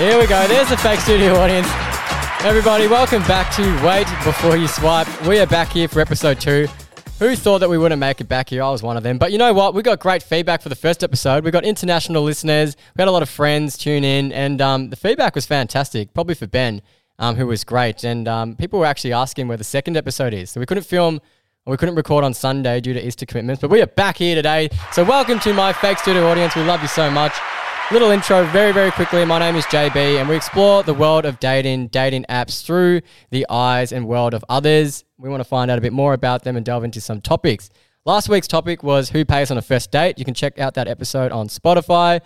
Here we go. There's the fake studio audience. Everybody, welcome back to Wait Before You Swipe. We are back here for episode two. Who thought that we wouldn't make it back here? I was one of them. But you know what? We got great feedback for the first episode. We got international listeners. We had a lot of friends tune in, and um, the feedback was fantastic. Probably for Ben, um, who was great. And um, people were actually asking where the second episode is. So we couldn't film we couldn't record on Sunday due to Easter commitments, but we are back here today. So welcome to my fake studio audience. We love you so much. Little intro, very, very quickly. My name is JB, and we explore the world of dating, dating apps through the eyes and world of others. We want to find out a bit more about them and delve into some topics. Last week's topic was who pays on a first date. You can check out that episode on Spotify.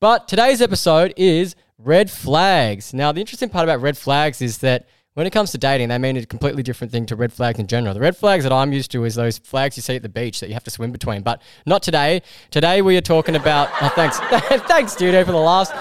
But today's episode is red flags. Now, the interesting part about red flags is that when it comes to dating, they mean a completely different thing to red flags in general. The red flags that I'm used to is those flags you see at the beach that you have to swim between, but not today. Today we are talking about. Oh, thanks, thanks, studio, for the last.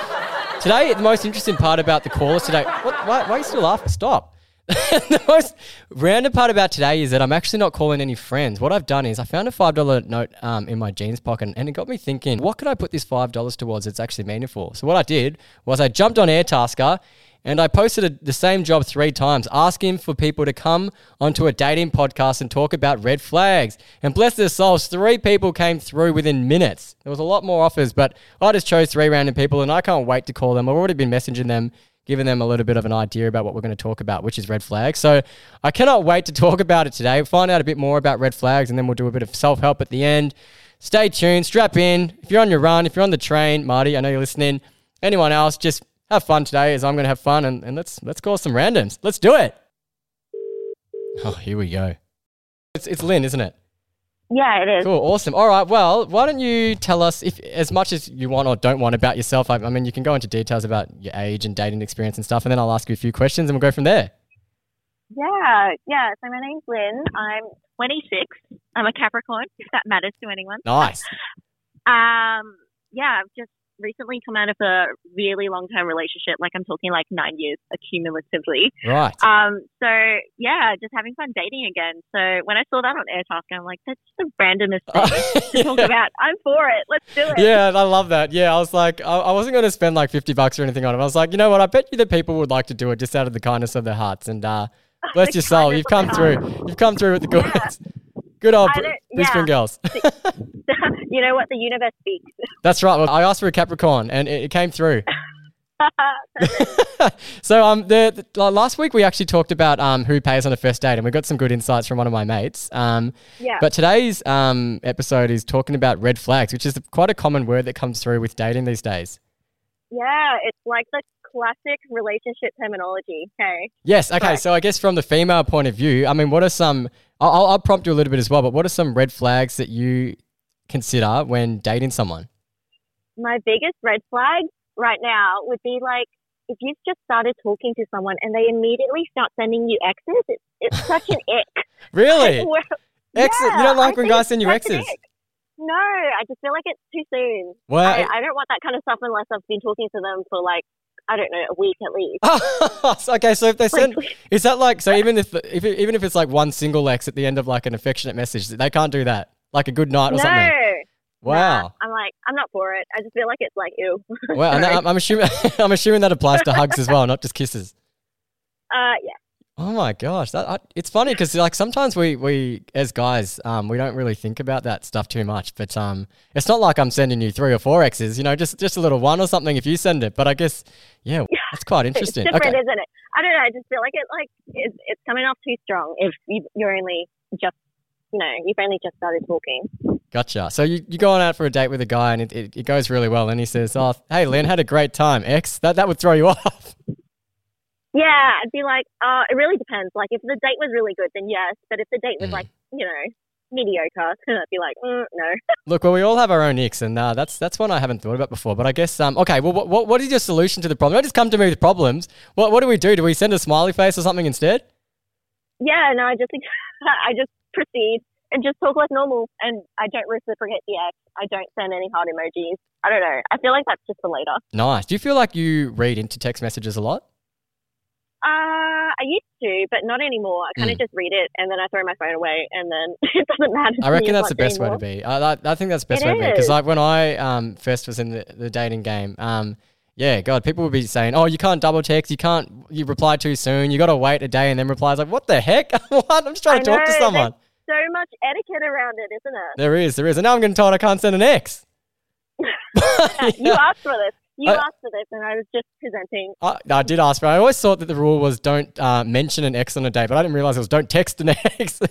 Today, the most interesting part about the callers today. What, why, why are you still laughing? Stop. the most random part about today is that I'm actually not calling any friends. What I've done is I found a five dollar note um, in my jeans pocket, and it got me thinking, what could I put this five dollars towards that's actually meaningful? So what I did was I jumped on Airtasker and I posted a, the same job three times, asking for people to come onto a dating podcast and talk about red flags. And bless their souls, three people came through within minutes. There was a lot more offers, but I just chose three random people, and I can't wait to call them. I've already been messaging them giving them a little bit of an idea about what we're going to talk about, which is red flags. So I cannot wait to talk about it today. Find out a bit more about red flags, and then we'll do a bit of self help at the end. Stay tuned, strap in. If you're on your run, if you're on the train, Marty, I know you're listening. Anyone else, just have fun today as I'm going to have fun and, and let's let's call some randoms. Let's do it. Oh, here we go. It's it's Lynn, isn't it? Yeah, it is. Cool, awesome. All right, well, why don't you tell us if as much as you want or don't want about yourself? I, I mean, you can go into details about your age and dating experience and stuff, and then I'll ask you a few questions and we'll go from there. Yeah, yeah. So my name's Lynn. I'm 26. I'm a Capricorn, if that matters to anyone. Nice. um, yeah, I've just recently come out of a really long term relationship. Like I'm talking like nine years accumulatively. Right. Um. So yeah, just having fun dating again. So when I saw that on Air Airtasker, I'm like, that's just the randomest thing to talk about. I'm for it. Let's do it. Yeah, I love that. Yeah, I was like, I, I wasn't going to spend like fifty bucks or anything on it. I was like, you know what? I bet you that people would like to do it just out of the kindness of their hearts. And uh, bless your soul, you've come through. You've come through with the goods. Yeah. Good old Brisbane yeah. girls. you know what? The universe speaks. That's right. Well, I asked for a Capricorn, and it, it came through. so um, the, the, last week we actually talked about um who pays on a first date, and we got some good insights from one of my mates. Um, yeah. But today's um episode is talking about red flags, which is quite a common word that comes through with dating these days. Yeah, it's like the classic relationship terminology. Okay. Yes. Okay. So I guess from the female point of view, I mean, what are some? I'll, I'll prompt you a little bit as well. But what are some red flags that you consider when dating someone? My biggest red flag right now would be like if you've just started talking to someone and they immediately start sending you exes, it's, it's such an ick. Really? Exes? Yeah, you don't like I when guys send you exes? No, I just feel like it's too soon. Well, I, I, don't want that kind of stuff unless I've been talking to them for like I don't know, a week at least. okay, so if they send, is that like so? Even if, if even if it's like one single X at the end of like an affectionate message, they can't do that. Like a good night or no. something. Wow. Nah, I'm like, I'm not for it. I just feel like it's like ew. Well, and I'm, I'm assuming I'm assuming that applies to hugs as well, not just kisses. Uh, yeah. Oh my gosh, that I, it's funny because like sometimes we we as guys um we don't really think about that stuff too much, but um it's not like I'm sending you three or four X's, you know, just just a little one or something if you send it. But I guess yeah, it's quite interesting. It's different, okay. isn't it? I don't know. I just feel like it like it's, it's coming off too strong if you, you're only just you know you've only just started talking. Gotcha. So you you go on out for a date with a guy and it, it, it goes really well, and he says, "Oh, hey, Lynn, had a great time." X that that would throw you off. Yeah, I'd be like, uh, it really depends. Like, if the date was really good, then yes. But if the date was mm. like, you know, mediocre, then I'd be like, mm, no. Look, well, we all have our own icks, and uh, that's that's one I haven't thought about before. But I guess, um, okay, well, what, what is your solution to the problem? Don't just come to me with problems. What what do we do? Do we send a smiley face or something instead? Yeah, no, I just I just proceed and just talk like normal, and I don't reciprocate the X. I don't send any heart emojis. I don't know. I feel like that's just for later. Nice. Do you feel like you read into text messages a lot? Uh, I used to, but not anymore. I kind of mm. just read it and then I throw my phone away, and then it doesn't matter. I reckon that's the best anymore. way to be. I, I, think that's the best it way is. to be because like when I um first was in the, the dating game, um, Yeah, God, people would be saying, "Oh, you can't double text. You can't. You reply too soon. You got to wait a day and then reply." It's like, what the heck? what? I'm just trying I to talk to someone. So much etiquette around it, isn't it? There is, there is, and now I'm getting told I can't send an X. You asked for this. You I- asked for this, and I was just presenting. I, I did ask, but I always thought that the rule was don't uh, mention an ex on a date, but I didn't realize it was don't text an ex.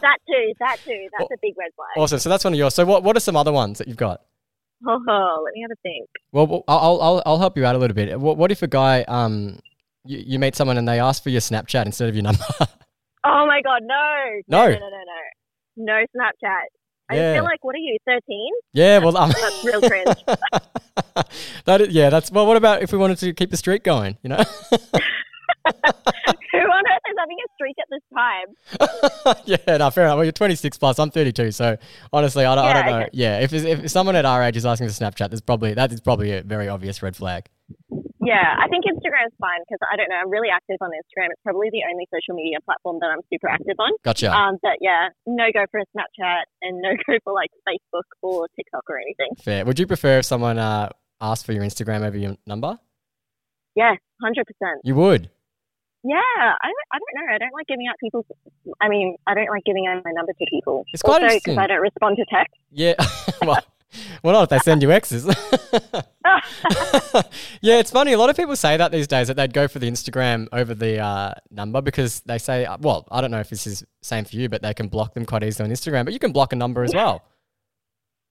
That too. That too. That's a big red flag. awesome. So that's one of yours. So what, what are some other ones that you've got? Oh, let me have a think. Well, well, I'll, I'll, I'll help you out a little bit. What, what if a guy, um, you, you meet someone and they ask for your Snapchat instead of your number? Oh my god, no. No. No, no, no, no. No Snapchat. I Yeah. feel like, what are you, 13? yeah, well, um, That's real cringe. that is, yeah, that's well. What about if we wanted to keep the streak going? You know, Who on earth is having a streak at this time? yeah, no, fair enough. Well, you're 26 plus. I'm 32, so honestly, I don't, I don't know. okay. Yeah, if, if someone at our age is asking for Snapchat, there's probably that is probably a very obvious red flag. Yeah, I think Instagram's fine because I don't know. I'm really active on Instagram. It's probably the only social media platform that I'm super active on. Gotcha. Um, but yeah, no go for a Snapchat and no go for like Facebook or TikTok or anything. Fair. Would you prefer if someone uh, asked for your Instagram over your number? Yeah, hundred percent. You would. Yeah, I don't, I don't know. I don't like giving out people's. I mean, I don't like giving out my number to people. It's quite also interesting. because I don't respond to text. Yeah. well, well, not if they send you X's. yeah, it's funny. A lot of people say that these days that they'd go for the Instagram over the uh, number because they say, uh, well, I don't know if this is same for you, but they can block them quite easily on Instagram. But you can block a number as well.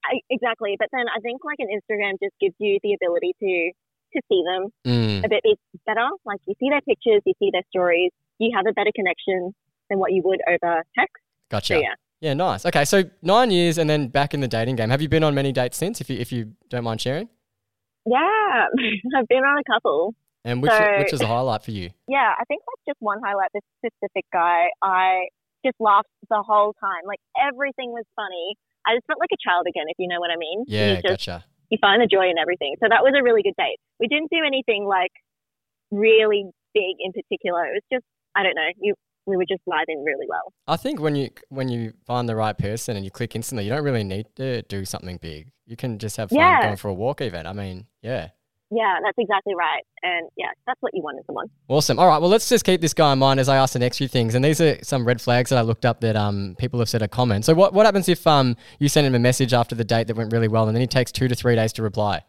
I, exactly, but then I think like an Instagram just gives you the ability to to see them Mm, a bit bit better. Like you see their pictures, you see their stories, you have a better connection than what you would over text. gotcha. So yeah, Yeah, nice. Okay, so nine years and then back in the dating game. Have you been on many dates since? If you if you don't mind sharing, yeah, I've been on a couple. and which So- which is a highlight for you? Yeah, I think that's just one highlight. This specific guy, I just laughed the whole time. Like everything was funny. I just felt like a child again, if you know what I mean. Yeah, you just gotcha. you find the joy in everything. So that was a really good date. We didn't do anything like really big in particular. It was just I don't know. You we were just vibing really well. I think when you when you find the right person and you click instantly, you don't really need to do something big. You can just have fun Yeah. going for a walk. Even I mean, yeah, Yeah, that's exactly right. And yeah, that's what you want in someone. awesome. All right, well, let's just keep this guy in mind as I ask the next few things. And these are some red flags that I looked up that um people have said are common. So what what happens if um you send him a message after the date that went really well and then he takes two to three days to reply?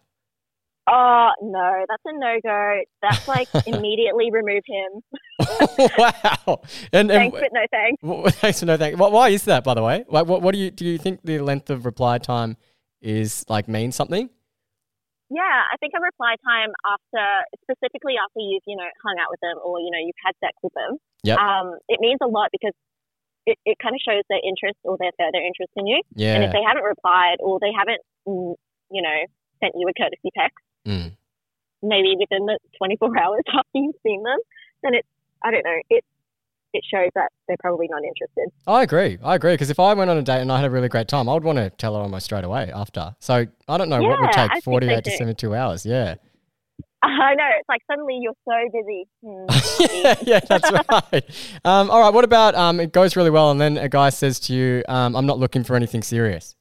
Oh no, that's a no go. That's like immediately remove him. wow. And, and Thanks, but no thanks. Thanks for no thanks. Why, why is that, by the way? Like, what, what do you do? You think the length of reply time is like means something? Yeah, I think a reply time after, specifically after you've, you know, hung out with them or, you know, you've had sex with them, Yep. um, it means a lot because it, it kind of shows their interest or their further interest in you. Yeah. And if they haven't replied or they haven't, mm, you know, sent you a courtesy text, Mm. maybe within the 24 hours after you've seen them, then it's, I don't know, it, it shows that they're probably not interested. I agree. I agree. Because if I went on a date and I had a really great time, I would want to tell her almost straight away after. So I don't know what would Yeah, I take 48 to 72 hours. Yeah. I know, it's like suddenly you're so busy. Hmm, yeah, yeah, that's right. Um, all right. What about um, it goes really well and then a guy says to you, um, I'm not looking for anything serious?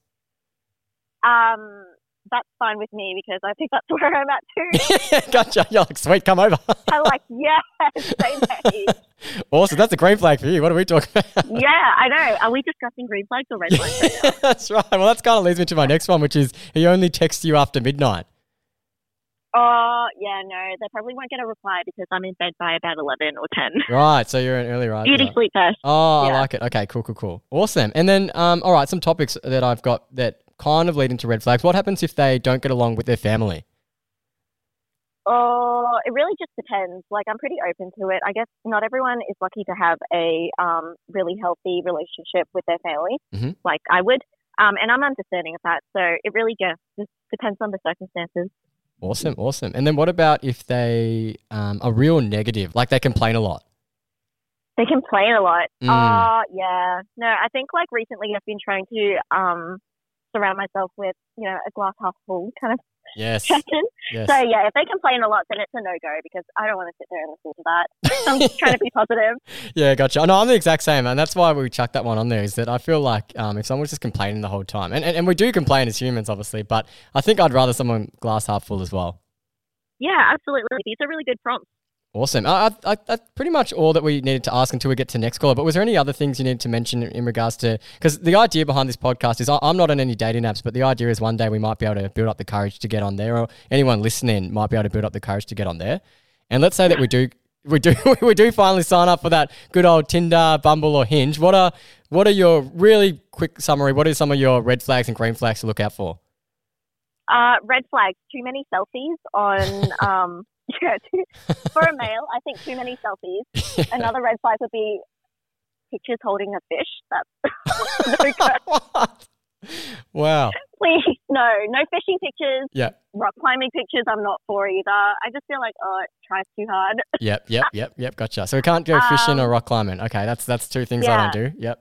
Um, that's fine with me because I think that's where I'm at too. gotcha. You're like, sweet, come over. I'm like, yes, same awesome. That's a green flag for you. What are we talking about? Yeah, I know. Are we discussing green flags or red flags right? That's right. Well, that's kind of leads me to my next one, which is he only texts you after midnight. Oh, yeah, no. They probably won't get a reply because I'm in bed by about 11 or 10. Right. So you're an early riser. Beauty sleep first. Oh, I like it. Okay, cool, cool, cool. Awesome. And then, um, all right, some topics that I've got that kind of lead into red flags. What happens if they don't get along with their family? Oh, it really just depends. Like, I'm pretty open to it. I guess not everyone is lucky to have a um, really healthy relationship with their family, Mhm. like I would. Um, and I'm understanding of that. So it really just, just depends on the circumstances. Awesome, awesome. And then what about if they um, are real negative, like they complain a lot? They complain a lot. Mm. Oh, yeah. No, I think like recently I've been trying to um surround myself with, you know, a glass half full kind of Yes. session. Yes. So yeah, if they complain a lot, then it's a no go because I don't want to sit there and listen to that. I'm just trying to be positive. Yeah, gotcha. No, I'm the exact same, and that's why we chucked that one on there. Is that I feel like um, if someone's just complaining the whole time, and, and, and we do complain as humans, obviously, but I think I'd rather someone glass half full as well. Yeah, absolutely. These are really good prompts. Awesome. I, I, I, that's pretty much all that we needed to ask until we get to next caller. But was there any other things you needed to mention in regards to? Because the idea behind this podcast is I, I'm not on any dating apps, but the idea is one day we might be able to build up the courage to get on there, or anyone listening might be able to build up the courage to get on there. And let's say that we do. We do we do finally sign up for that good old Tinder, Bumble, or Hinge. What are what are your really quick summary? What are some of your red flags and green flags to look out for? Uh, red flags: too many selfies on. Um, yeah, for a male, I think too many selfies. Another red flag would be pictures holding a fish. That's no? Wow. Please, no, no fishing pictures. Yeah. Rock climbing pictures, I'm not for either. I just feel like, oh, it tries too hard. Yep. Yep. Yep. Yep. Gotcha. So we can't go fishing or Um, rock climbing. Okay, that's that's two things I don't do. Yep.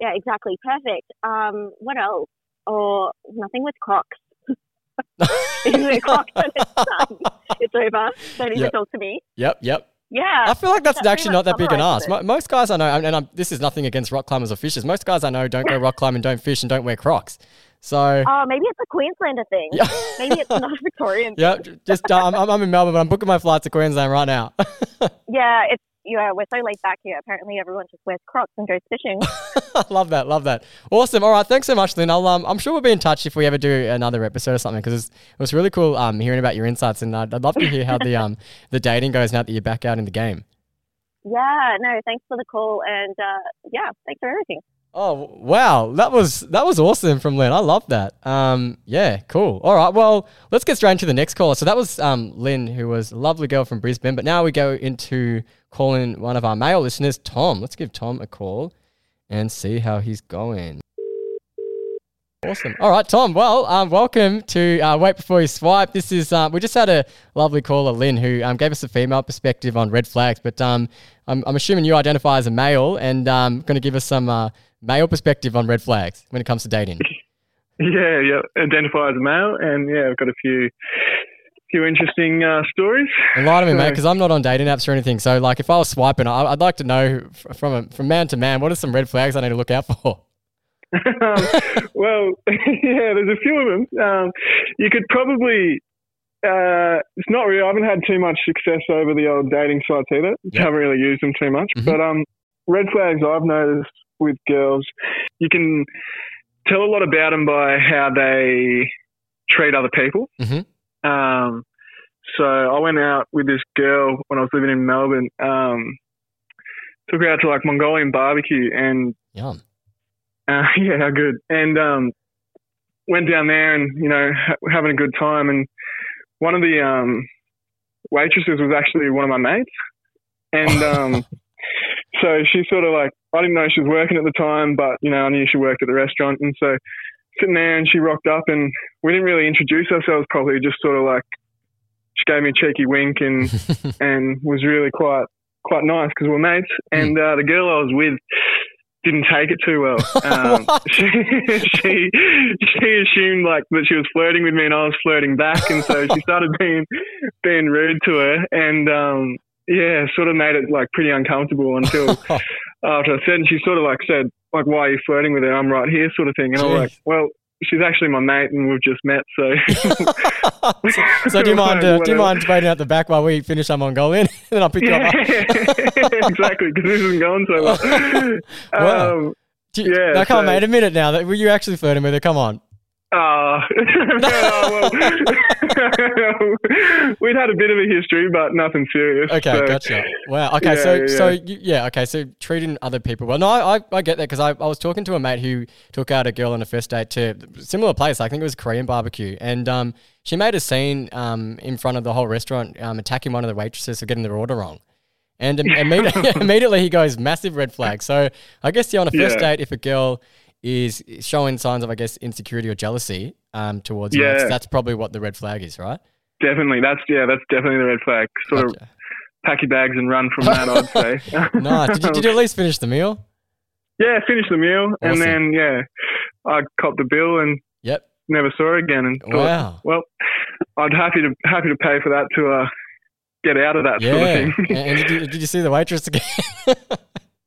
Yeah, exactly. Perfect. Um, what else? Or nothing with Crocs. Wear Crocs, it's done. It's over. Don't even Yep. talk to me. Yep. Yep. Yeah. I feel like that's that actually not that big an ask. Mo- Most guys I know, and, and I'm, this is nothing against rock climbers or fishers. Most guys I know don't go rock climbing, don't fish, and don't wear Crocs. So, Oh, maybe it's a Queenslander thing. yeah, Maybe it's not a Victorian. yeah. j- Just uh, I'm, I'm- I'm in Melbourne, but I'm booking my flight to Queensland right now. Yeah, it's yeah. We're so laid back here. Apparently, everyone just wears Crocs and goes fishing. love that, love that. Awesome. All right, thanks so much, Lynn. I'll, um, I'm sure we'll be in touch if we ever do another episode or something because it was really cool um, hearing about your insights, and I'd, I'd love to hear how the um the dating goes now that you're back out in the game. yeah. No, thanks for the call, and uh, yeah, thanks for everything. Oh wow, that was that was awesome from Lynn. I love that. Um, yeah, cool. All right, well, let's get straight into the next caller. So that was um, Lynn, who was a lovely girl from Brisbane. But now we go into calling one of our male listeners, Tom. Let's give Tom a call and see how he's going. Awesome. All right, Tom. Well, um, welcome to uh, Wait Before You Swipe. This is uh, we just had a lovely caller, Lynn, who um, gave us a female perspective on red flags. But um, I'm, I'm assuming you identify as a male and um, going to give us some uh, male perspective on red flags when it comes to dating. Yeah, yeah. Identify as a male, and yeah, I've got a few few interesting uh, stories. Enlighten me, mate, because I'm not on dating apps or anything. So, like, if I was swiping, I, I'd like to know from a, from man to man, what are some red flags I need to look out for? um, well, yeah, there's a few of them. Um, you could probably. Uh, it's not really. I haven't had too much success over the old dating sites either. Yeah. Haven't really used them too much. Mhm. But um, red flags I've noticed with girls, you can tell a lot about them by how they treat other people. Mhm. Um, so I went out with this girl when I was living in Melbourne. Um, took her out to like Mongolian barbecue and Yum. uh, yeah, how good. And um, went down there and you know ha- having a good time. And one of the um, waitresses was actually one of my mates, and um, so she sort of like I didn't know she was working at the time, but you know I knew she worked at the restaurant, and so sitting there and she rocked up and we didn't really introduce ourselves properly, just sort of like she gave me a cheeky wink and and was really quite quite nice because we're mates. And uh, the girl I was with didn't take it too well. Um, she, she she assumed like that she was flirting with me and I was flirting back, and so she started being being rude to her and. um yeah, sort of made it like pretty uncomfortable until after I said, and she sort of like said, like, why are you flirting with her? I'm right here, sort of thing. And I was like, well, she's actually my mate, and we've just met, so. so, so do you mind uh, do you mind waiting at the back while we finish our Mongolian, and then I'll pick you up? exactly, because this isn't going so well. Wow. Um, you, Yeah, now, come on, mate. A minute now. That were you actually flirting with her? Come on. uh, well, we'd had a bit of a history, but nothing serious. Okay, so, gotcha. Wow. Okay, yeah, so yeah, so yeah. you, yeah, okay, so treating other people well. No, I I, get that because I, I was talking to a mate who took out a girl on a first date to a similar place. I think it was Korean barbecue, and um, she made a scene um in front of the whole restaurant, um, attacking one of the waitresses for getting their order wrong. And im- immediately, immediately he goes massive red flag. So I guess yeah, on a first Yeah. date, if a girl is showing signs of I guess insecurity or jealousy um towards you, Yeah. that's, that's probably what the red flag is, right? Definitely, that's yeah, that's definitely the red flag. Sort of pack your bags and run from that. I'd say. Nice. Did you, did you at least finish the meal? Yeah, finish the meal, Awesome. and then yeah, I copped the bill and Yep. never saw her again. And thought, Wow. well, I'd happy to happy to pay for that to uh, get out of that Yeah. sort of thing. and did, you, did you see the waitress again?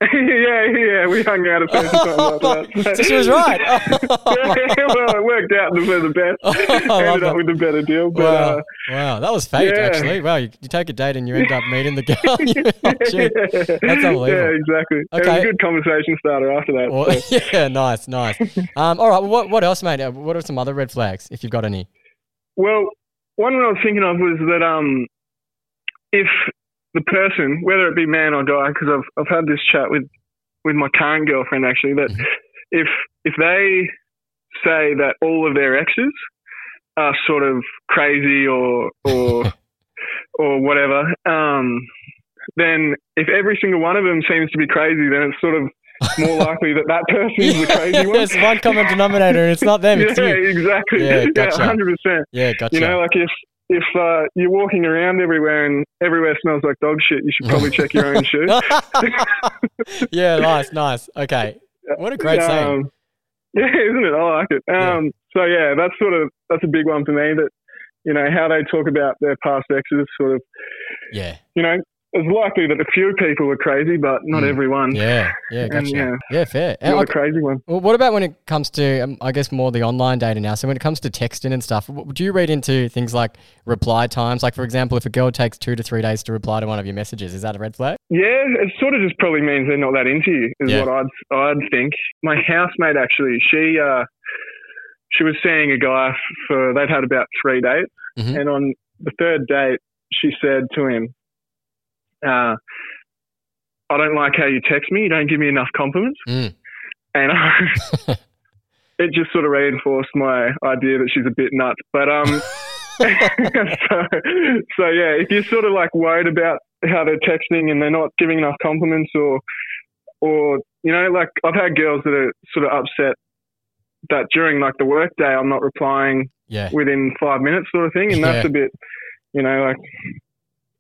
yeah, yeah, we hung out a few times after that. so she was right. yeah, well, worked out for the best. Oh, Ended that. up with a better deal, but wow. uh, wow, that was fate, yeah. actually. Wow, you, you take a date and you end up meeting the girl. oh. That's unbelievable. Yeah, exactly. It was Okay. a good conversation starter after that. Well, so. yeah, nice, nice. Um, all right, well, what, what else, mate? Uh, What are some other red flags, if you've got any? Well, one I was thinking of was that um, if the person, whether it be man or guy, because I've I've had this chat with with my current girlfriend actually, that Mhm. if if they say that all of their exes are sort of crazy or or or whatever, um, then if every single one of them seems to be crazy, then it's sort of more likely that that person is the crazy one. There's one common denominator, and it's not them, it's yeah, you. exactly. Yeah, Yeah, gotcha. hundred percent. Yeah, gotcha. You know, like if if uh, you're walking around everywhere and everywhere smells like dog shit, you should probably check your own shoes. yeah, nice, nice. Okay. What a great saying. Yeah, isn't it? I like it. Um, So yeah, that's sort of that's a big one for me. That you know how they talk about their past exes, sort of. Yeah, You know, it's likely that a few people are crazy, but not Mm. everyone. yeah, yeah, And, yeah. Yeah, fair. You're the crazy one. Well, what about when it comes to, um, I guess, more the online data now? So when it comes to texting and stuff, do you read into things like reply times? Like, for example, if a girl takes two to three days to reply to one of your messages, is that a red flag? Yeah, it sort of just probably means they're not that into you, is Yeah. what I'd I'd think. My housemate actually, she uh, she was seeing a guy for they'd had about three dates, Mhm. and on the third date, she said to him, uh, "I don't like how you text me. You don't give me enough compliments," Mm. and it just sort of reinforced my idea that she's a bit nuts. But um. so, so yeah, if you're sort of like worried about how they're texting and they're not giving enough compliments or or you know, like I've had girls that are sort of upset that during like the work day I'm not replying Yeah, within five minutes sort of thing and that's a bit you know, like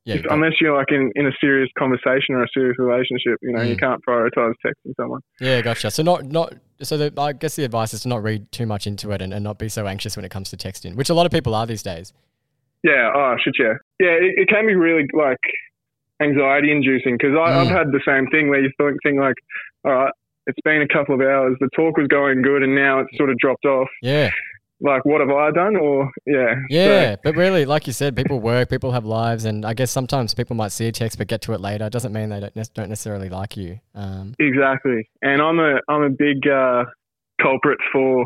yeah, unless you're like in, in a serious conversation or a serious relationship, you know, you Mm. can't prioritize texting someone. yeah, gotcha. So not, not, so the, I guess the advice is to not read too much into it and, and not be so anxious when it comes to texting, which a lot of people are these days. Yeah, oh shit, yeah, yeah. It, it can be really like anxiety inducing because I've Mm. had the same thing where you think, think like, all right, it's been a couple of hours, the talk was going good, and now it's sort of dropped off. Yeah, Like, what have I done? Or yeah, yeah, but really, like you said, people work, people have lives, and I guess sometimes people might see a text but get to it later. It doesn't mean they don't, ne- don't necessarily like you. Um, exactly. And I'm a I'm a big uh, culprit for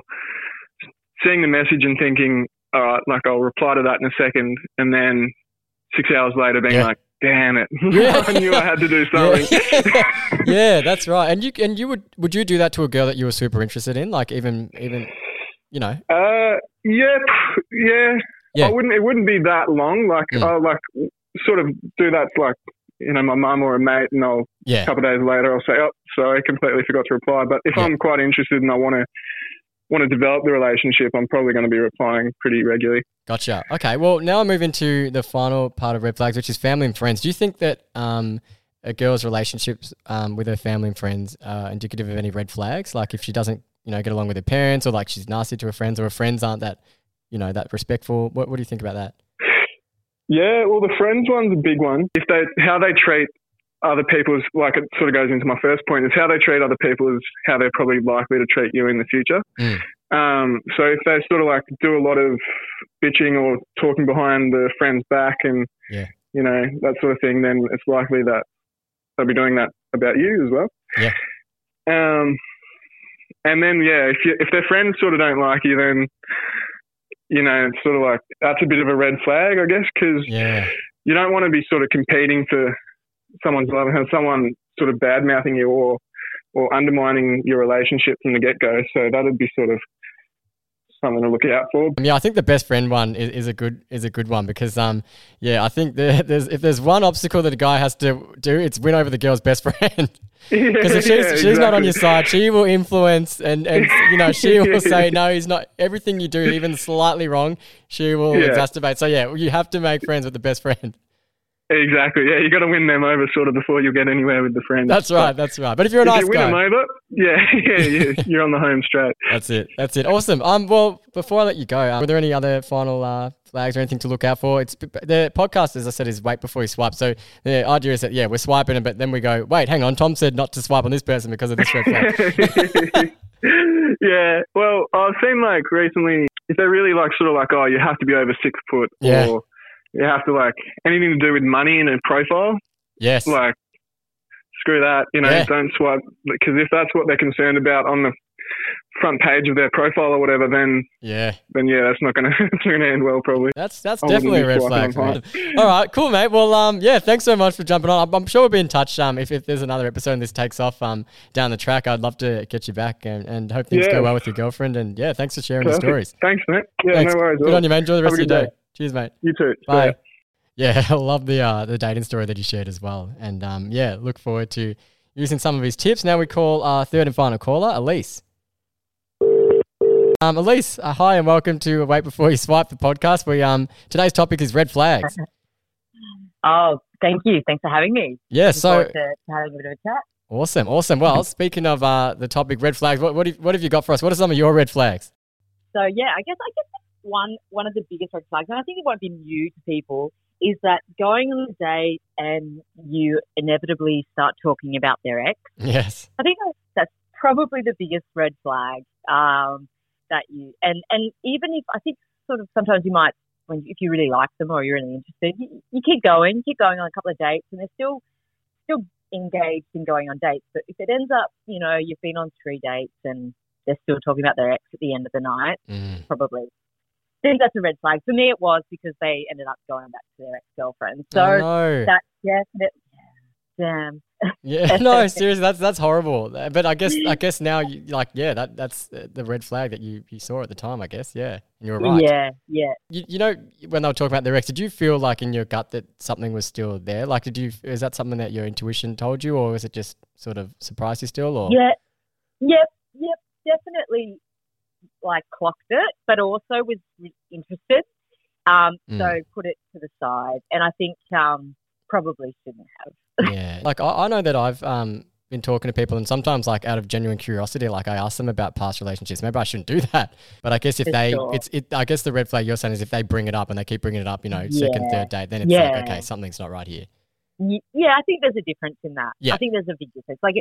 seeing the message and thinking, all right, like I'll reply to that in a second, and then six hours later being Yeah. like, damn it, Yeah. I knew I had to do yeah. something. yeah, that's right. And you and you would would you do that to a girl that you were super interested in? Like even even you know? Uh, yeah, yeah. Yeah. I wouldn't. It wouldn't be that long. Like Mm. I'll like sort of do that. to, Like you know, my mum or a mate, and I'll Yeah. a couple of days later I'll say, oh, sorry, completely forgot to reply. But if Yeah. I'm quite interested and I want to want to develop the relationship, I'm probably going to be replying pretty regularly. Gotcha. Okay. Well, now I move into the final part of red flags, which is family and friends. Do you think that um, a girl's relationships um, with her family and friends are indicative of any red flags? Like if she doesn't, you know, get along with her parents, or like she's nasty to her friends, or her friends aren't that, you know, that respectful. What What do you think about that? Yeah, well, the friends one's a big one. If they how they treat other people is like it sort of goes into my first point is how they treat other people is how they're probably likely to treat you in the future. Mm. Um, so if they sort of like do a lot of bitching or talking behind the friend's back and Yeah. you know that sort of thing, then it's likely that they'll be doing that about you as well. Yeah. Um, and then yeah, if you, if their friends sort of don't like you, then you know it's sort of like that's a bit of a red flag, I guess, because Yeah. you don't want to be sort of competing for someone's love and someone sort of bad mouthing you or or undermining your relationship from the get go. So that'd be sort of something to look out for. Yeah, I think the best friend one is, is a good is a good one because um yeah I think there, there's if there's one obstacle that a guy has to do it's win over the girl's best friend because if she's Yeah, she's not on your side she will influence and and you know she will say no he's not everything you do even slightly wrong she will Yeah. exacerbate so yeah you have to make friends with the best friend Exactly. Yeah, you got to win them over sort of before you'll get anywhere with the friends. That's right. That's right. But if you're a if nice you win guy, them over, yeah, yeah, yeah, you're on the home straight. that's it. That's it. Awesome. Um. Well, before I let you go, uh, were there any other final uh, flags or anything to look out for? It's the podcast, as I said, is wait before you swipe. So the idea is that yeah, we're swiping, but then we go, wait, hang on. Tom said not to swipe on this person because of this red flag. yeah. Well, I've seen like recently if they're really like sort of like oh you have to be over six foot Yeah. or you have to like anything to do with money and a profile yes. like screw that you know Yeah. don't swipe because if that's what they're concerned about on the front page of their profile or whatever then Yeah. then yeah that's not gonna it's not gonna end well probably That's that's I definitely a red flag. All right, cool, mate. Well, um, yeah, thanks so much for jumping on. I'm, I'm sure we'll be in touch. Um, if, if there's another episode and this takes off, um, down the track, I'd love to get you back and, and hope things Yeah. go well with your girlfriend. And yeah, thanks for sharing Perfect. the stories. thanks mate yeah Thanks. no worries Good on you, man. Enjoy the rest of your good day. Cheers, mate. you too Bye. Yeah, I love the uh, the dating story that he shared as well. And um, yeah, look forward to using some of his tips. Now we call our third and final caller, Elise. Um, Elise, uh, hi and welcome to Wait Before You Swipe, the podcast. We um today's topic is red flags. Oh, thank you. Thanks for having me. Yeah, Looking so forward to, to having a bit of a chat. awesome, awesome. Well, speaking of uh, the topic red flags, what what have, what have you got for us? What are some of your red flags? So yeah, I guess I guess one one of the biggest red flags, and I think it won't be new to people, is that going on a date and you inevitably start talking about their ex. Yes. I think that's, probably the biggest red flag. Um, that you and and even if I think sort of sometimes you might when if you really like them or you're really interested, you, you keep going, keep going on a couple of dates, and they're still still engaged in going on dates. But if it ends up, you know, you've been on three dates and they're still talking about their ex at the end of the night, Mm. probably. Think that's a red flag. For me, it was because they ended up going back to their ex girlfriend. So Oh, no. that's definite. Damn. Yeah, no, seriously, that's that's horrible. But I guess I guess now, you, like, yeah, that that's the red flag that you, you saw at the time. I guess, yeah, and you were right. Yeah, yeah. You, you know, when they were talking about their ex, did you feel like in your gut that something was still there? Like, did you is that something that your intuition told you, or was it just sort of surprised you still? Or Yeah, yep, yep, definitely like clocked it, but also was interested. Um, Mm. so put it to the side, and I think um, probably shouldn't have. yeah, like I, I know that I've um been talking to people, and sometimes like out of genuine curiosity, like I ask them about past relationships. Maybe I shouldn't do that, but I guess if For they, sure. it's it. I guess the red flag you're saying is if they bring it up and they keep bringing it up, you know, second, third date, then it's like okay, something's not right here. Yeah, I think there's a difference in that. Yeah. I think there's a big difference. Like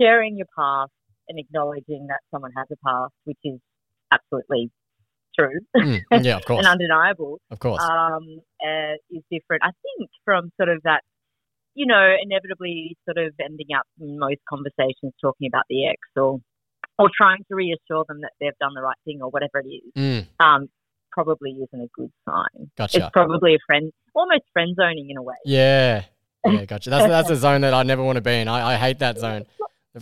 sharing your past and acknowledging that someone has a past, which is absolutely true Mm, yeah, of course, and undeniable, of course. um, uh, is different. I think from sort of that, you know, inevitably sort of ending up in most conversations talking about the ex or or trying to reassure them that they've done the right thing or whatever it is, Mm, um, probably isn't a good sign. gotcha. It's probably a friend, almost friend zoning in a way. Yeah. Yeah, gotcha. That's that's a zone that I never want to be in. I, I hate that zone.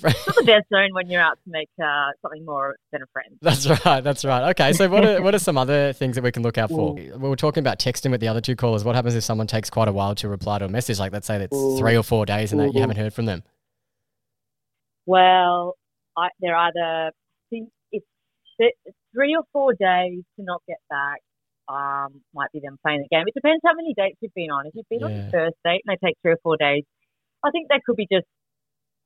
It's not the best zone when you're out to make uh, something more than a friend. That's right. That's right. Okay. So what are what are some other things that we can look out for? We were talking about texting with the other two callers. What happens if someone takes quite a while to reply to a message? Like let's say it's Ooh. three or four days and that you haven't heard from them. Well, I, they're either it's three or four days to not get back. Um, might be them playing the game. It depends how many dates you've been on. If you've been on Yeah. the first date and they take three or four days, I think that could be just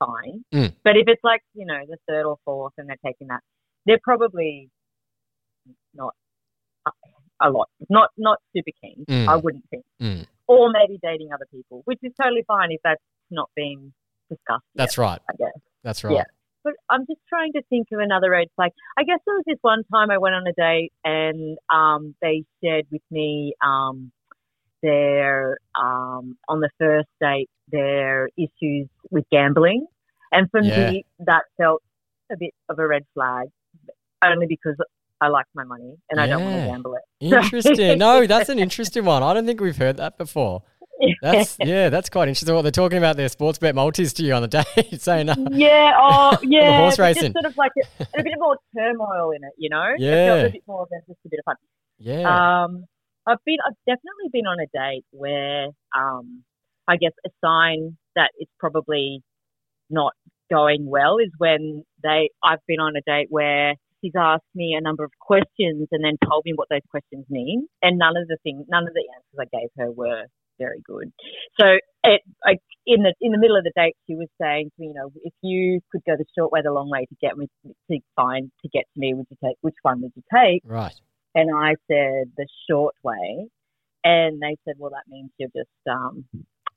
fine. Mm. But if it's like you know the third or fourth and they're taking that, they're probably not a- a lot, not not super keen. Mm. I wouldn't think, Mm, or maybe dating other people, which is totally fine if that's not being discussed. yet, that's right. I guess. That's right. Yeah. But I'm just trying to think of another red flag. I guess there was this one time I went on a date and um, they shared with me um, their um, on the first date their issues with gambling, and for Yeah. me that felt a bit of a red flag, only because I like my money and I don't want to gamble it. Interesting. No, that's an interesting one. I don't think we've heard that before. That's yeah, that's quite interesting. What they're talking about their sports bet multis to you on the date, saying, uh, Yeah, oh, yeah. horse racing. Just sort of like a, a bit more turmoil in it, you know? It Yeah. felt a bit more than just a bit of fun. yeah, Um, I've been, I've definitely been on a date where, um, I guess a sign that it's probably not going well is when they, I've been on a date where she's asked me a number of questions and then told me what those questions mean, and none of the things, none of the answers I gave her were very good. So it, I, in the in the middle of the date, she was saying to me, you know, if you could go the short way, the long way to get me to find to get to me, would you take which one would you take? Right. And I said the short way, and they said, well, that means you're just um,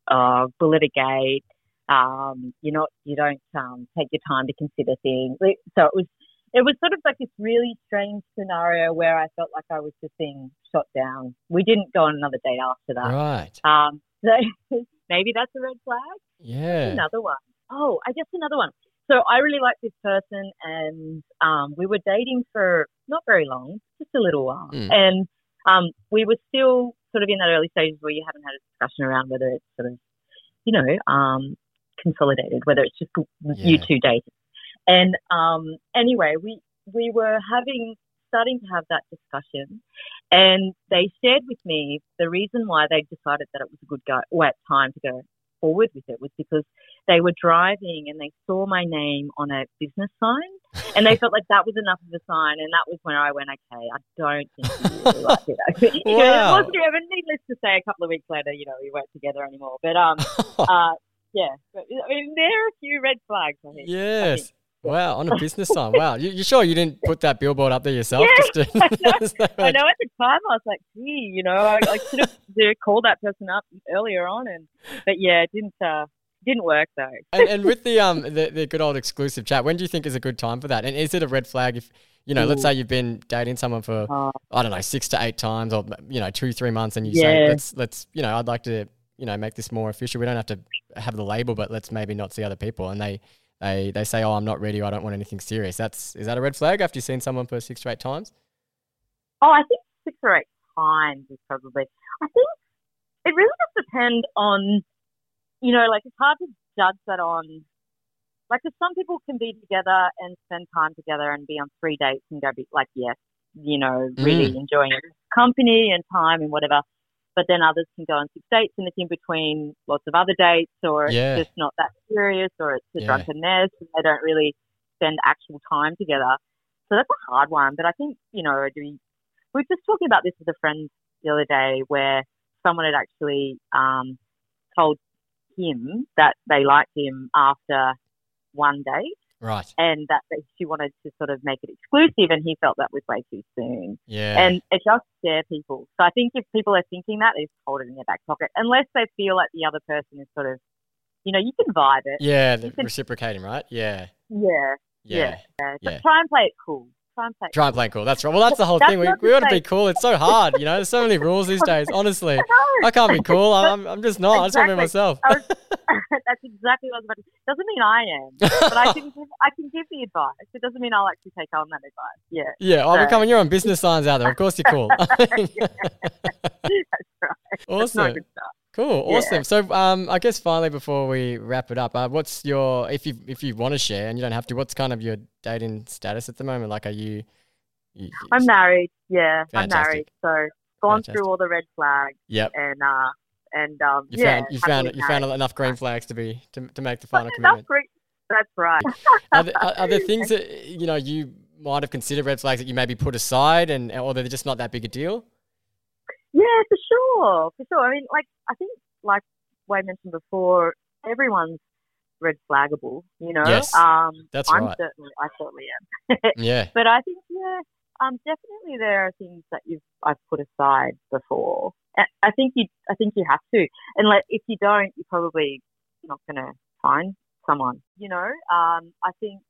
uh, bullet a gate. Um, you're not, you don't um, take your time to consider things. So it was, it was sort of like this really strange scenario where I felt like I was just being shot down. We didn't go on another date after that. Right. Um, so maybe that's a red flag. Yeah. Another one. Oh, I guess another one. So I really liked this person, and um, we were dating for not very long, just a little while, Mm. and um, we were still sort of in that early stages where you haven't had a discussion around whether it's sort of, you know, um, consolidated, whether it's just you two dating. And um, anyway, we we were having starting to have that discussion, and they shared with me the reason why they decided that it was a good go, well, time to go forward with it was because they were driving and they saw my name on a business sign, and they felt like that was enough of a sign, and that was when I went, okay, I don't think you really like it. You know, Wow. it wasn't even needless to say, a couple of weeks later, you know, we weren't together anymore. But um, uh, yeah, but, I mean, there are a few red flags. I think. yes. Wow, on a business sign. Wow. You, you sure you didn't put that billboard up there yourself? Yeah, just to, I know at the time I was like, gee, you know, I, I should have called that person up earlier on, and but yeah, it didn't uh, didn't work though. and, and with the um the, the good old exclusive chat, when do you think is a good time for that? And is it a red flag if you know, let's say you've been dating someone for Uh, I don't know six to eight times, or you know two three months, and you Yeah. say let's let's you know I'd like to you know make this more official. We don't have to have the label, but let's maybe not see other people. And they they they say, oh, I'm not ready. I don't want anything serious. That's is that a red flag after you've seen someone for six to eight times? oh, I think six or eight times is probably. I think it really does depend on, you know, like it's hard to judge that on. Like, 'cause some people can be together and spend time together and be on three dates and go be like, yes, you know, really Mm. enjoying company and time and whatever. But then others can go on six dates and it's in between lots of other dates, or it's just not that serious, or it's a Yeah. drunkenness and they don't really spend actual time together. So that's a hard one. But I think, you know, we, we were just talking about this with a friend the other day where someone had actually um, told him that they liked him after one date Right. and that they, she wanted to sort of make it exclusive and he felt that was way too soon. Yeah. And it just scares people. So I think if people are thinking that, they just hold it in their back pocket unless they feel like the other person is sort of, you know, you can vibe it. yeah, the can- reciprocating, right? Yeah. Yeah. Yeah. Yeah. yeah. But try and play it cool. Try and play Try and play cool. That's right. Well, that's the whole That's thing. We, we to want to be cool. It's so hard, you know. There's so many rules these days. Honestly, I can't be cool. I'm, I'm just not. I just want to be myself. That's exactly what I was about to Doesn't mean I am, but I can give, I can give the advice. It doesn't mean I'll actually take on that advice. Yeah, yeah. Oh, So- we're coming. You're on business signs out there. Of course, you're cool. that's right. That's not awesome. Cool. Yeah. Awesome. So, um, I guess finally before we wrap it up, uh, what's your if you if you want to share and you don't have to, what's kind of your dating status at the moment? Like, are you? you I'm married. Yeah, I'm married. So gone Fantastic. through all the red flags Yep. and uh and um You yeah. found you found you found enough green flags to be to, to make the final That's commitment. great. That's right. are, there, are, are there things that you know you might have considered red flags that you maybe put aside and or they're just not that big a deal? Yeah, for sure, for sure. I mean, like I think, like Wade mentioned before, everyone's red flaggable. You know, Yes, um, that's I'm right. certainly, I certainly am. Yeah. But I think, yeah, um, definitely there are things that you've I've put aside before. I- I think you, I think you have to, and like if you don't, you're probably not going to find someone. You know, um, I think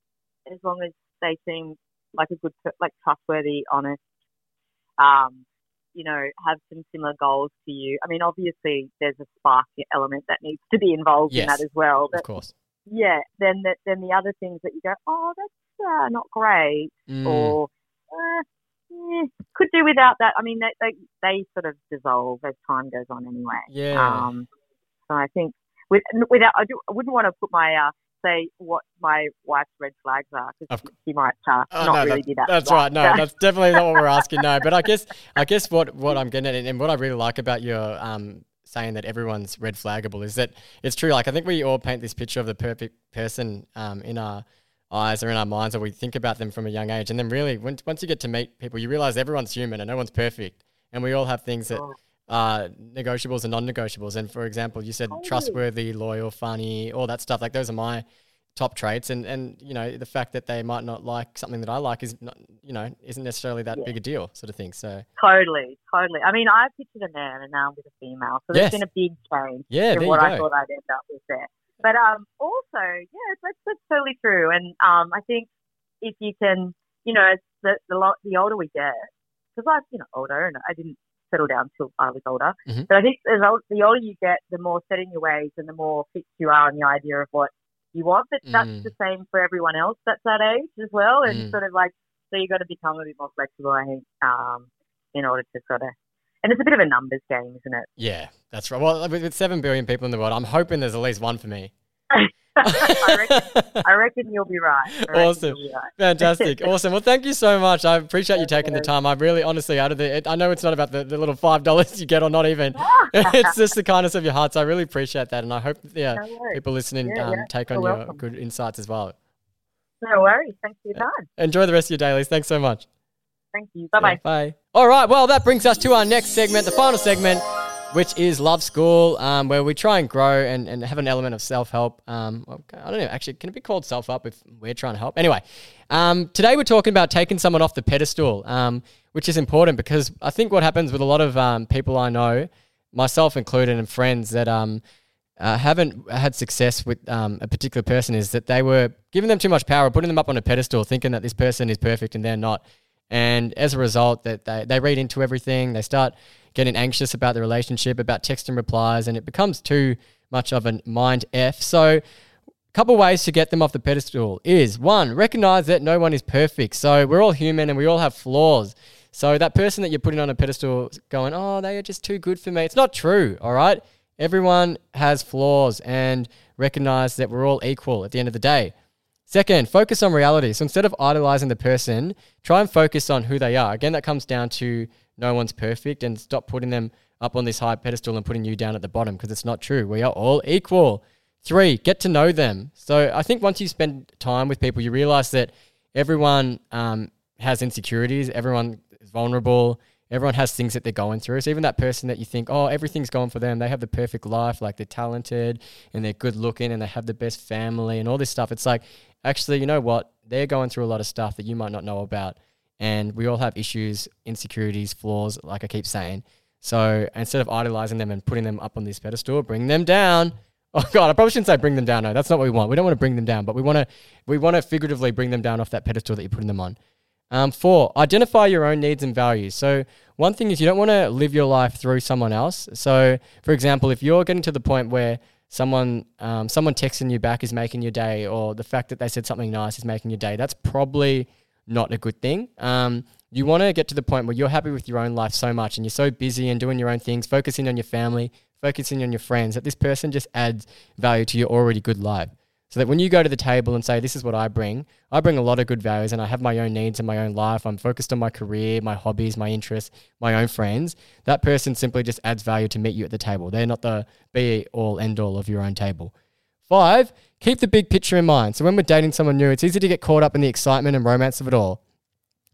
as long as they seem like a good, like trustworthy, honest, um, you know, have some similar goals to you. I mean, obviously there's a spark element that needs to be involved in that as well. But Of course. yeah, then the, then the other things that you go, oh, that's uh, not great, Mm, or uh, eh, could do without that. I mean, they, they they sort of dissolve as time goes on anyway. yeah. Um, so I think with, without I, do, I wouldn't want to put my uh, say what my wife's red flags are because she might uh, Oh, not no, really that- be that. That's right. No, that's definitely not what we're asking. No, but I guess I guess what what I'm getting at and- what I really like about your um saying that everyone's red flaggable is that it's true. Like I think we all paint this picture of the perfect person um in our eyes or in our minds, or we think about them from a young age, and then really once once you get to meet people, you realize everyone's human and no one's perfect, and we all have things that. Uh, negotiables and non-negotiables. And for example, you said Totally. trustworthy, loyal, funny, all that stuff. Like those are my top traits. And and you know the fact that they might not like something that I like is not you know isn't necessarily that Yeah. big a deal, sort of thing. So Totally, totally. I mean, I pictured a man and now I'm with a female, so Yes. there's been a big change yeah, in what I thought I'd end up with there. But um, also, yeah, that's that's totally true. And um, I think if you can, you know, it's the the, the older we get, because I'm you know older and I didn't settle down till I was older. Mhm. But I think as old, the older you get, the more set in your ways and the more fixed you are on the idea of what you want. But that's Mm. the same for everyone else that's that age as well. And Mm. sort of like, so you've got to become a bit more flexible, I think, um, in order to sort of. And it's a bit of a numbers game, isn't it? Yeah, that's right. Well, with with seven billion people in the world, I'm hoping there's at least one for me. I reckon, I reckon you'll be right. Awesome. be right. Fantastic. awesome. Well, thank you so much. I appreciate you taking the time. I really, honestly, out of the, it, I know it's not about the, the little $5 you get or not even. it's just the kindness of your heart. So I really appreciate that. And I hope, yeah, No people listening Yeah, um, yeah. take on You're your welcome. good insights as well. No worries. Thanks for your time. Enjoy the rest of your dailies. Thanks so much. Thank you. Bye bye. Bye. All right. Well, that brings us to our next segment, the final segment, which is Love School, um, where we try and grow and, and have an element of self help. Um, I don't know. Actually, can it be called self help if we're trying to help? Anyway, um, today we're talking about taking someone off the pedestal, um, which is important because I think what happens with a lot of um, people I know, myself included, and friends that um, uh, haven't had success with um, a particular person is that they were giving them too much power, putting them up on a pedestal, thinking that this person is perfect and they're not. And as a result, that they, they read into everything, they start getting anxious about the relationship, about text and replies, and it becomes too much of a mind F. So, a couple ways to get them off the pedestal is one, recognize that no one is perfect. So, we're all human and we all have flaws. So, that person that you're putting on a pedestal going, oh, they are just too good for me. It's not true, all right? Everyone has flaws and recognize that we're all equal at the end of the day. Second, focus on reality. So instead of idolizing the person, try and focus on who they are. Again, that comes down to no one's perfect and stop putting them up on this high pedestal and putting you down at the bottom because it's not true. We are all equal. Three, get to know them. So I think once you spend time with people, you realize that everyone um, has insecurities, everyone is vulnerable, everyone has things that they're going through. So even that person that you think, oh, everything's going for them, they have the perfect life, like they're talented and they're good looking and they have the best family and all this stuff. It's like, actually, you know what? They're going through a lot of stuff that you might not know about. And we all have issues, insecurities, flaws, like I keep saying. So instead of idolizing them and putting them up on this pedestal, bring them down. Oh God, I probably shouldn't say bring them down. No, that's not what we want. We don't want to bring them down, but we want to we want to figuratively bring them down off that pedestal that you're putting them on. Um, four, identify your own needs and values. So one thing is you don't want to live your life through someone else. So for example, if you're getting to the point where someone um, someone texting you back is making your day, or the fact that they said something nice is making your day, that's probably not a good thing. Um, you want to get to the point where you're happy with your own life so much and you're so busy and doing your own things, focusing on your family, focusing on your friends, that this person just adds value to your already good life. So that when you go to the table and say, This is what I bring, I bring a lot of good values and I have my own needs and my own life. I'm focused on my career, my hobbies, my interests, my own friends. That person simply just adds value to meet you at the table. They're not the be all end all of your own table. Five, keep the big picture in mind. So when we're dating someone new, it's easy to get caught up in the excitement and romance of it all.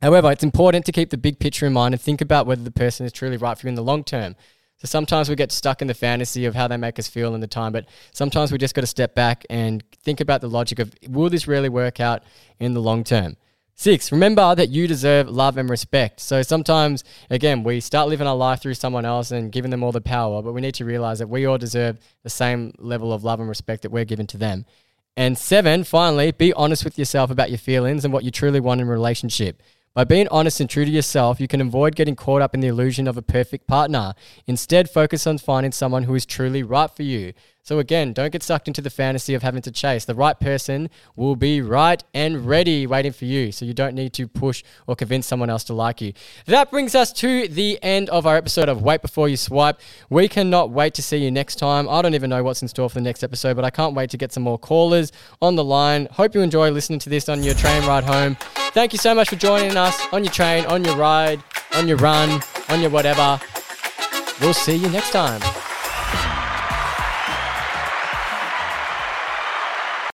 However, it's important to keep the big picture in mind and think about whether the person is truly right for you in the long term. So sometimes we get stuck in the fantasy of how they make us feel in the time, but sometimes we just got to step back and think about the logic of will this really work out in the long term? Six, remember that you deserve love and respect. So sometimes, again, we start living our life through someone else and giving them all the power, but we need to realize that we all deserve the same level of love and respect that we're given to them. And seven, finally, be honest with yourself about your feelings and what you truly want in a relationship. By being honest and true to yourself, you can avoid getting caught up in the illusion of a perfect partner. Instead, focus on finding someone who is truly right for you. So, again, don't get sucked into the fantasy of having to chase. The right person will be right and ready waiting for you. So, you don't need to push or convince someone else to like you. That brings us to the end of our episode of Wait Before You Swipe. We cannot wait to see you next time. I don't even know what's in store for the next episode, but I can't wait to get some more callers on the line. Hope you enjoy listening to this on your train ride home. Thank you so much for joining us on your train, on your ride, on your run, on your whatever. We'll see you next time.